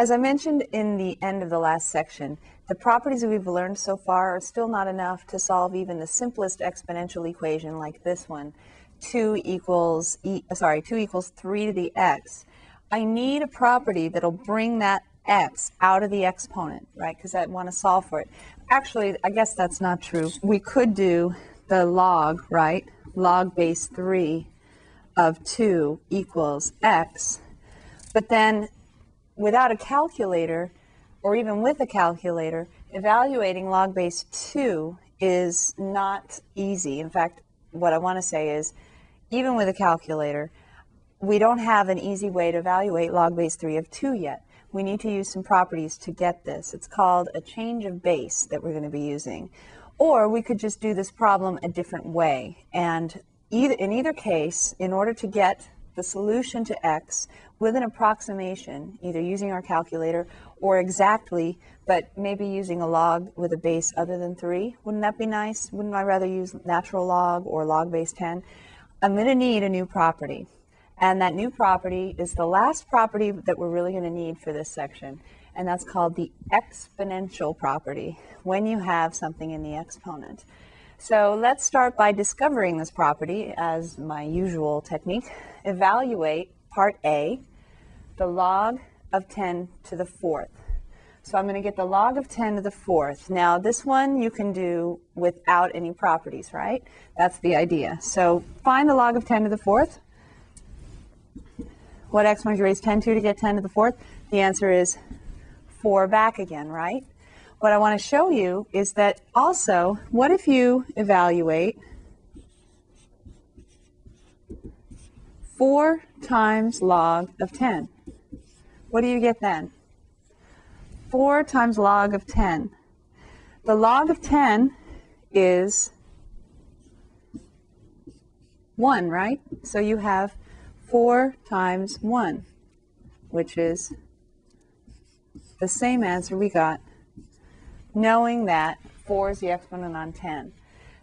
As I mentioned in the end of the last section, the properties we've learned so far are still not enough to solve even the simplest exponential equation like this one. 2 equals, e, sorry, 2 equals 3 to the x. I need a property that'll bring that x out of the exponent, right? Because I want to solve for it. Actually, I guess that's not true. We could do the log, right? Log base 3 of 2 equals x. But then without a calculator, or even with a calculator, evaluating log base 2 is not easy. In fact, what I want to say is, even with a calculator, we don't have an easy way to evaluate log base 3 of 2 yet. We need to use some properties to get this. It's called a change of base that we're going to be using. Or we could just do this problem a different way. And either, in either case, in order to get the solution to x with an approximation, either using our calculator or exactly, but maybe using a log with a base other than 3. Wouldn't that be nice? Wouldn't I rather use natural log or log base 10? I'm going to need a new property. And that new property is the last property that we're really going to need for this section. And that's called the exponential property when you have something in the exponent. So let's start by discovering this property as my usual technique. Evaluate part A, the log of 10 to the fourth. So I'm going to get the log of 10 to the fourth. Now this one you can do without any properties, right? That's the idea. So find the log of 10 to the fourth. What exponent you raise 10 to to get 10 to the fourth? The answer is 4 back again, right? What I want to show you is that also, what if you evaluate 4 times log of 10? What do you get then? 4 times log of 10. The log of 10 is 1, right? So you have 4 times 1, which is the same answer we got knowing that 4 is the exponent on 10.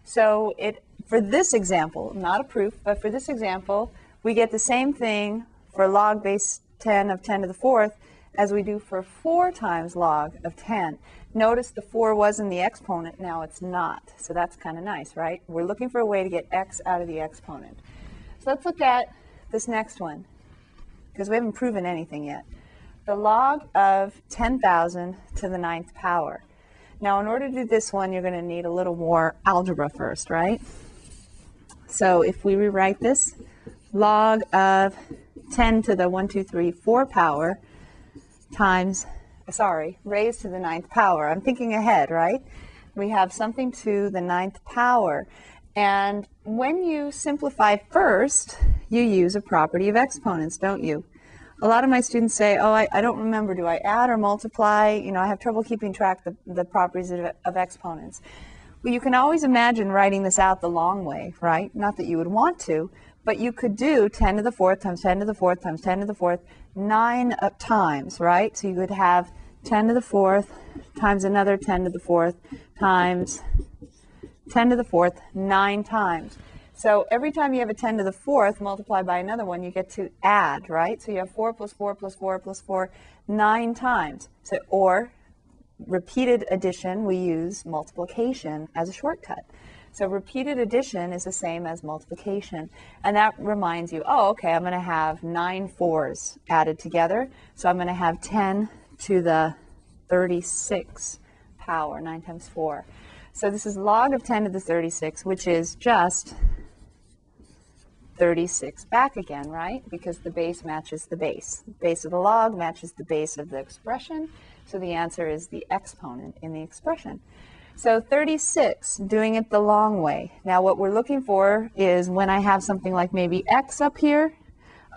So it for this example, not a proof, but for this example, we get the same thing for log base 10 of 10 to the fourth as we do for 4 times log of 10. Notice the 4 was in the exponent, now it's not. So that's kind of nice, right? We're looking for a way to get x out of the exponent. So let's look at this next one, because we haven't proven anything yet. The log of 10,000 to the ninth power. Now, in order to do this one, you're going to need a little more algebra first, right? So if we rewrite this, log of 10 to the 1, 2, 3, 4 power times, sorry, raised to the ninth power. I'm thinking ahead, right? We have something to the ninth power. And when you simplify first, you use a property of exponents, don't you? A lot of my students say, oh, I, I don't remember, do I add or multiply? You know, I have trouble keeping track of the, the properties of, of exponents. Well, you can always imagine writing this out the long way, right? Not that you would want to, but you could do 10 to the fourth times 10 to the fourth times 10 to the fourth nine uh, times, right? So you would have 10 to the fourth times another 10 to the fourth times 10 to the fourth nine times. So every time you have a 10 to the fourth multiplied by another one, you get to add, right? So you have 4 plus 4 plus 4 plus 4 nine times. So Or repeated addition, we use multiplication as a shortcut. So repeated addition is the same as multiplication. And that reminds you, oh, okay, I'm going to have nine fours added together. So I'm going to have 10 to the 36 power, 9 times 4. So this is log of 10 to the 36, which is just 36 back again, right? Because the base matches the base. The base of the log matches the base of the expression. So the answer is the exponent in the expression. So 36, doing it the long way. Now what we're looking for is when I have something like maybe x up here,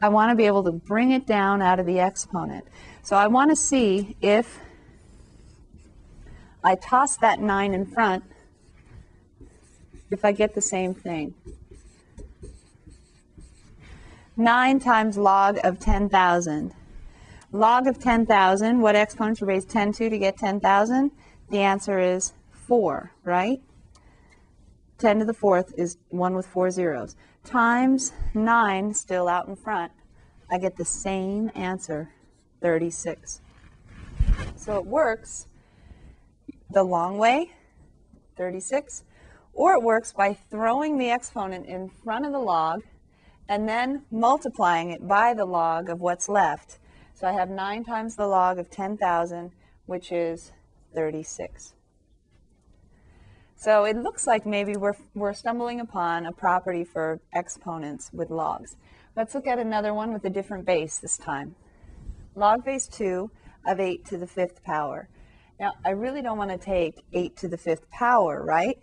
I want to be able to bring it down out of the exponent. So I want to see if I toss that 9 in front, if I get the same thing. 9 times log of 10,000. Log of 10,000, what exponent to raise 10 to to get 10,000? The answer is 4, right? 10 to the fourth is 1 with 4 zeros. Times 9, still out in front, I get the same answer, 36. So it works the long way, 36, or it works by throwing the exponent in front of the log and then multiplying it by the log of what's left. So I have 9 times the log of 10,000, which is 36. So it looks like maybe we're, we're stumbling upon a property for exponents with logs. Let's look at another one with a different base this time. Log base 2 of 8 to the fifth power. Now, I really don't want to take 8 to the fifth power, right?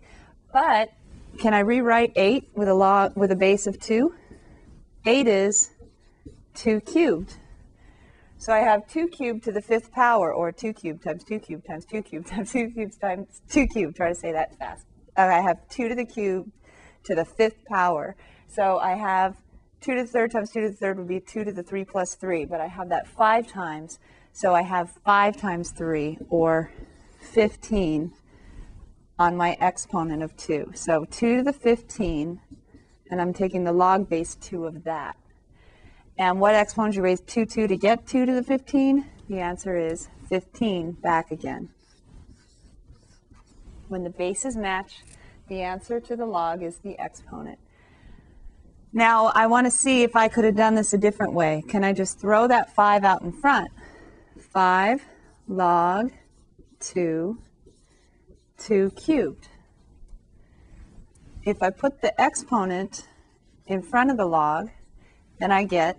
But can I rewrite 8 with a log with a base of 2? 8 is 2 cubed. So I have 2 cubed to the fifth power, or 2 cubed times 2 cubed times 2 cubed times 2 cubed times 2 cubed. Try to say that fast. Uh, I have 2 to the cube to the fifth power. So I have 2 to the third times 2 to the third would be 2 to the 3 plus 3, but I have that 5 times. So I have 5 times 3, or 15, on my exponent of 2. So 2 to the 15, and I'm taking the log base 2 of that. And what exponent you raise 2, 2 to get 2 to the 15? The answer is 15 back again. When the bases match, the answer to the log is the exponent. Now, I want to see if I could have done this a different way. Can I just throw that 5 out in front? 5 log 2, 2 cubed. If I put the exponent in front of the log, then I get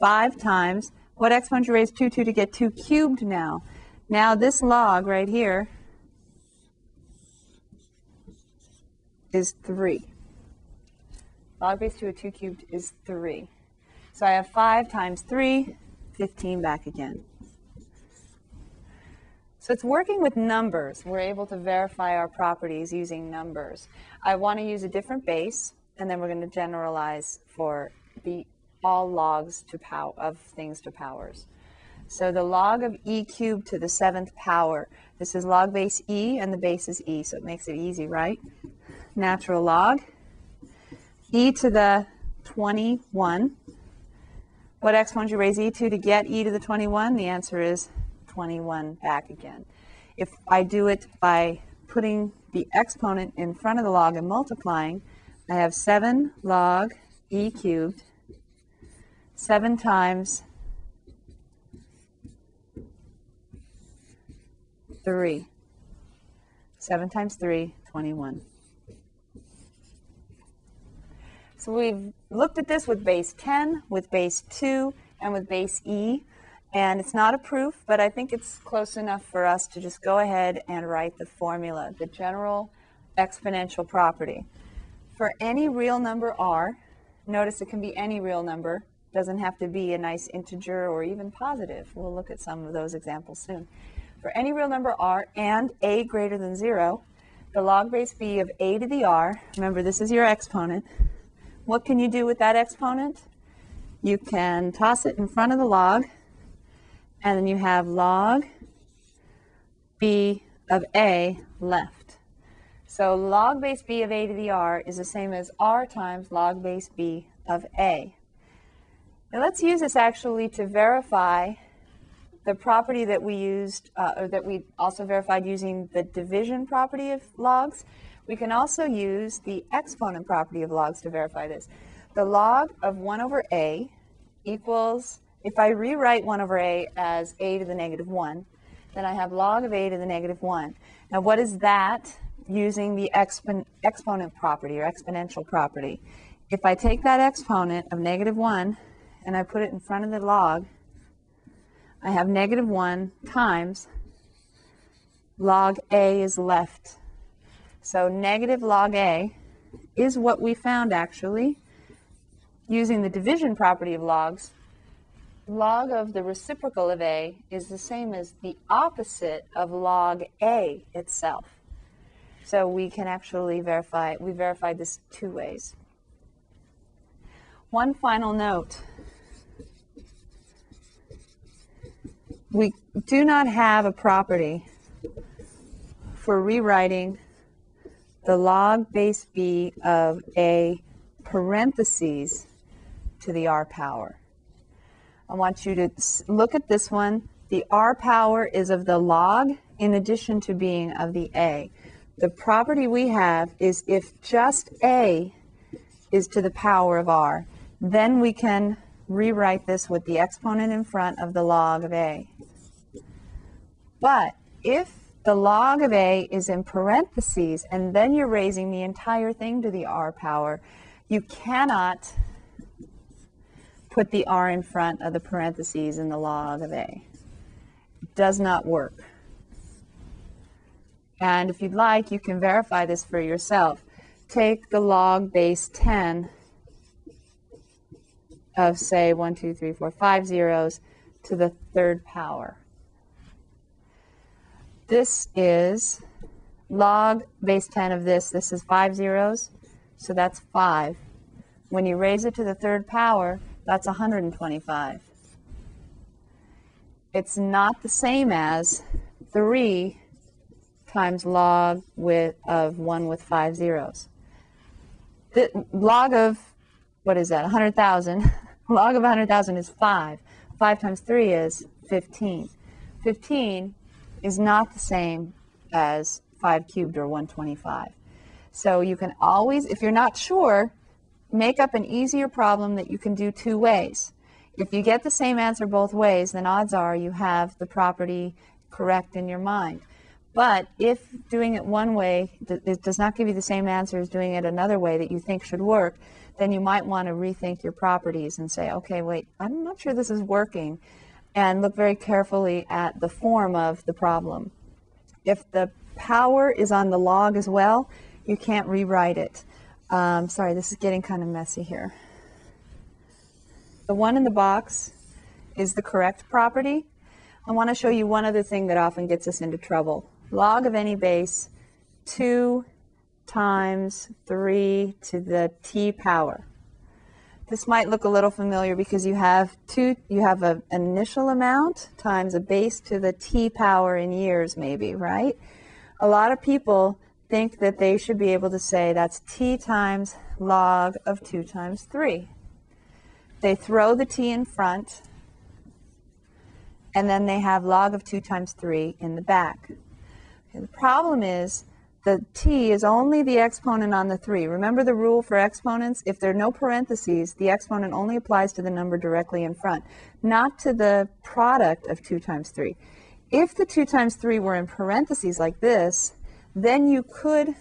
5 times, what exponent you raise 2, 2 to get 2 cubed now? Now this log right here is 3. Log base 2 of 2 cubed is 3. So I have 5 times 3, 15 back again. So it's working with numbers. We're able to verify our properties using numbers. I want to use a different base, and then we're going to generalize for the all logs to pow of things to powers. So the log of e cubed to the seventh power. This is log base e, and the base is e, so it makes it easy, right? Natural log. e to the 21. What exponent you raise e to to get e to the 21? The answer is 21 back again. If I do it by putting the exponent in front of the log and multiplying, I have 7 log e cubed, 7 times 3. 7 times 3, 21. So we've looked at this with base 10, with base 2, and with base e. And it's not a proof, but I think it's close enough for us to just go ahead and write the formula, the general exponential property. For any real number r, notice it can be any real number, doesn't have to be a nice integer or even positive. We'll look at some of those examples soon. For any real number r and a greater than 0, the log base b of a to the r, remember this is your exponent, what can you do with that exponent? You can toss it in front of the log, and then you have log b of a left. So log base b of a to the r is the same as r times log base b of a. Now let's use this actually to verify the property that we used, uh, or that we also verified using the division property of logs. We can also use the exponent property of logs to verify this. The log of 1 over a equals if I rewrite 1 over a as a to the negative 1, then I have log of a to the negative 1. Now what is that using the expon exponent property or exponential property? If I take that exponent of negative 1 and I put it in front of the log, I have negative 1 times log a is left. So negative log a is what we found actually using the division property of logs log of the reciprocal of A is the same as the opposite of log A itself. So we can actually verify, we verified this two ways. One final note. We do not have a property for rewriting the log base B of A parentheses to the R power. I want you to look at this one The r power is of the log in addition to being of the a. The property we have is if just a is to the power of r, then we can rewrite this with the exponent in front of the log of a. But if the log of a is in parentheses and then you're raising the entire thing to the r power, you cannot put the r in front of the parentheses in the log of a. Does not work. And if you'd like, you can verify this for yourself. Take the log base 10 of, say, 1, 2, 3, 4, 5 zeros to the third power. This is log base 10 of this. This is 5 zeros, so that's 5. When you raise it to the third power, that's 125. It's not the same as 3 times log with, of 1 with 5 zeros. The log of, what is that, 100,000 log of 100,000 is 5. 5 times 3 is 15. 15 is not the same as 5 cubed or 125. So you can always, if you're not sure, make up an easier problem that you can do two ways. If you get the same answer both ways, then odds are you have the property correct in your mind. But if doing it one way it does not give you the same answer as doing it another way that you think should work, then you might want to rethink your properties and say, okay, wait, I'm not sure this is working, and look very carefully at the form of the problem. If the power is on the log as well, you can't rewrite it. Um, sorry, this is getting kind of messy here. The one in the box is the correct property. I want to show you one other thing that often gets us into trouble. Log of any base, 2 times 3 to the t power. This might look a little familiar because you have two, you have an initial amount times a base to the t power in years maybe, right? A lot of people think that they should be able to say that's t times log of 2 times 3. They throw the t in front, and then they have log of 2 times 3 in the back. Okay, the problem is the t is only the exponent on the 3. Remember the rule for exponents? If there are no parentheses, the exponent only applies to the number directly in front, not to the product of 2 times 3. If the 2 times 3 were in parentheses like this, then you could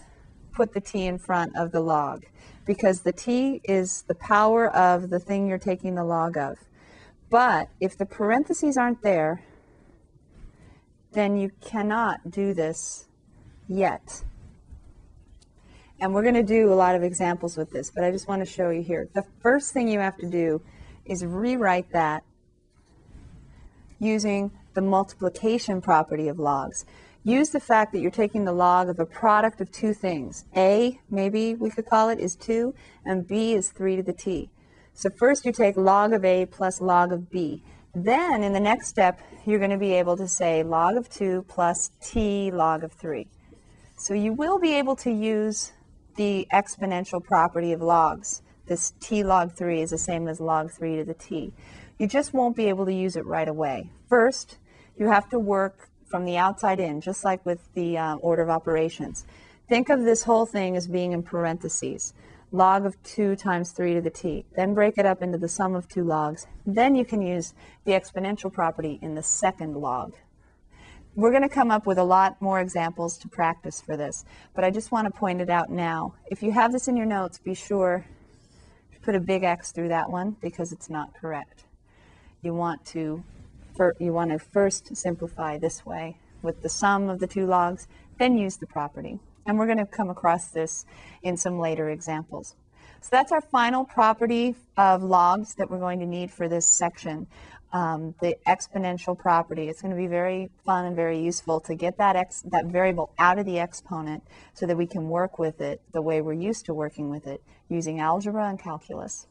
put the t in front of the log because the t is the power of the thing you're taking the log of. But if the parentheses aren't there, then you cannot do this yet. And we're going to do a lot of examples with this, but I just want to show you here. The first thing you have to do is rewrite that using the multiplication property of logs. Use the fact that you're taking the log of a product of two things. A, maybe we could call it, is 2, and B is 3 to the t. So first you take log of A plus log of B. Then in the next step, you're going to be able to say log of 2 plus t log of 3. So you will be able to use the exponential property of logs. This t log 3 is the same as log 3 to the t. You just won't be able to use it right away. First, you have to work from the outside in, just like with the uh, order of operations. Think of this whole thing as being in parentheses. Log of 2 times 3 to the t. Then break it up into the sum of two logs. Then you can use the exponential property in the second log. We're going to come up with a lot more examples to practice for this, but I just want to point it out now. If you have this in your notes, be sure to put a big X through that one because it's not correct. You want to you want to first simplify this way with the sum of the two logs, then use the property. And we're going to come across this in some later examples. So that's our final property of logs that we're going to need for this section um, the exponential property. It's going to be very fun and very useful to get that, ex, that variable out of the exponent so that we can work with it the way we're used to working with it using algebra and calculus.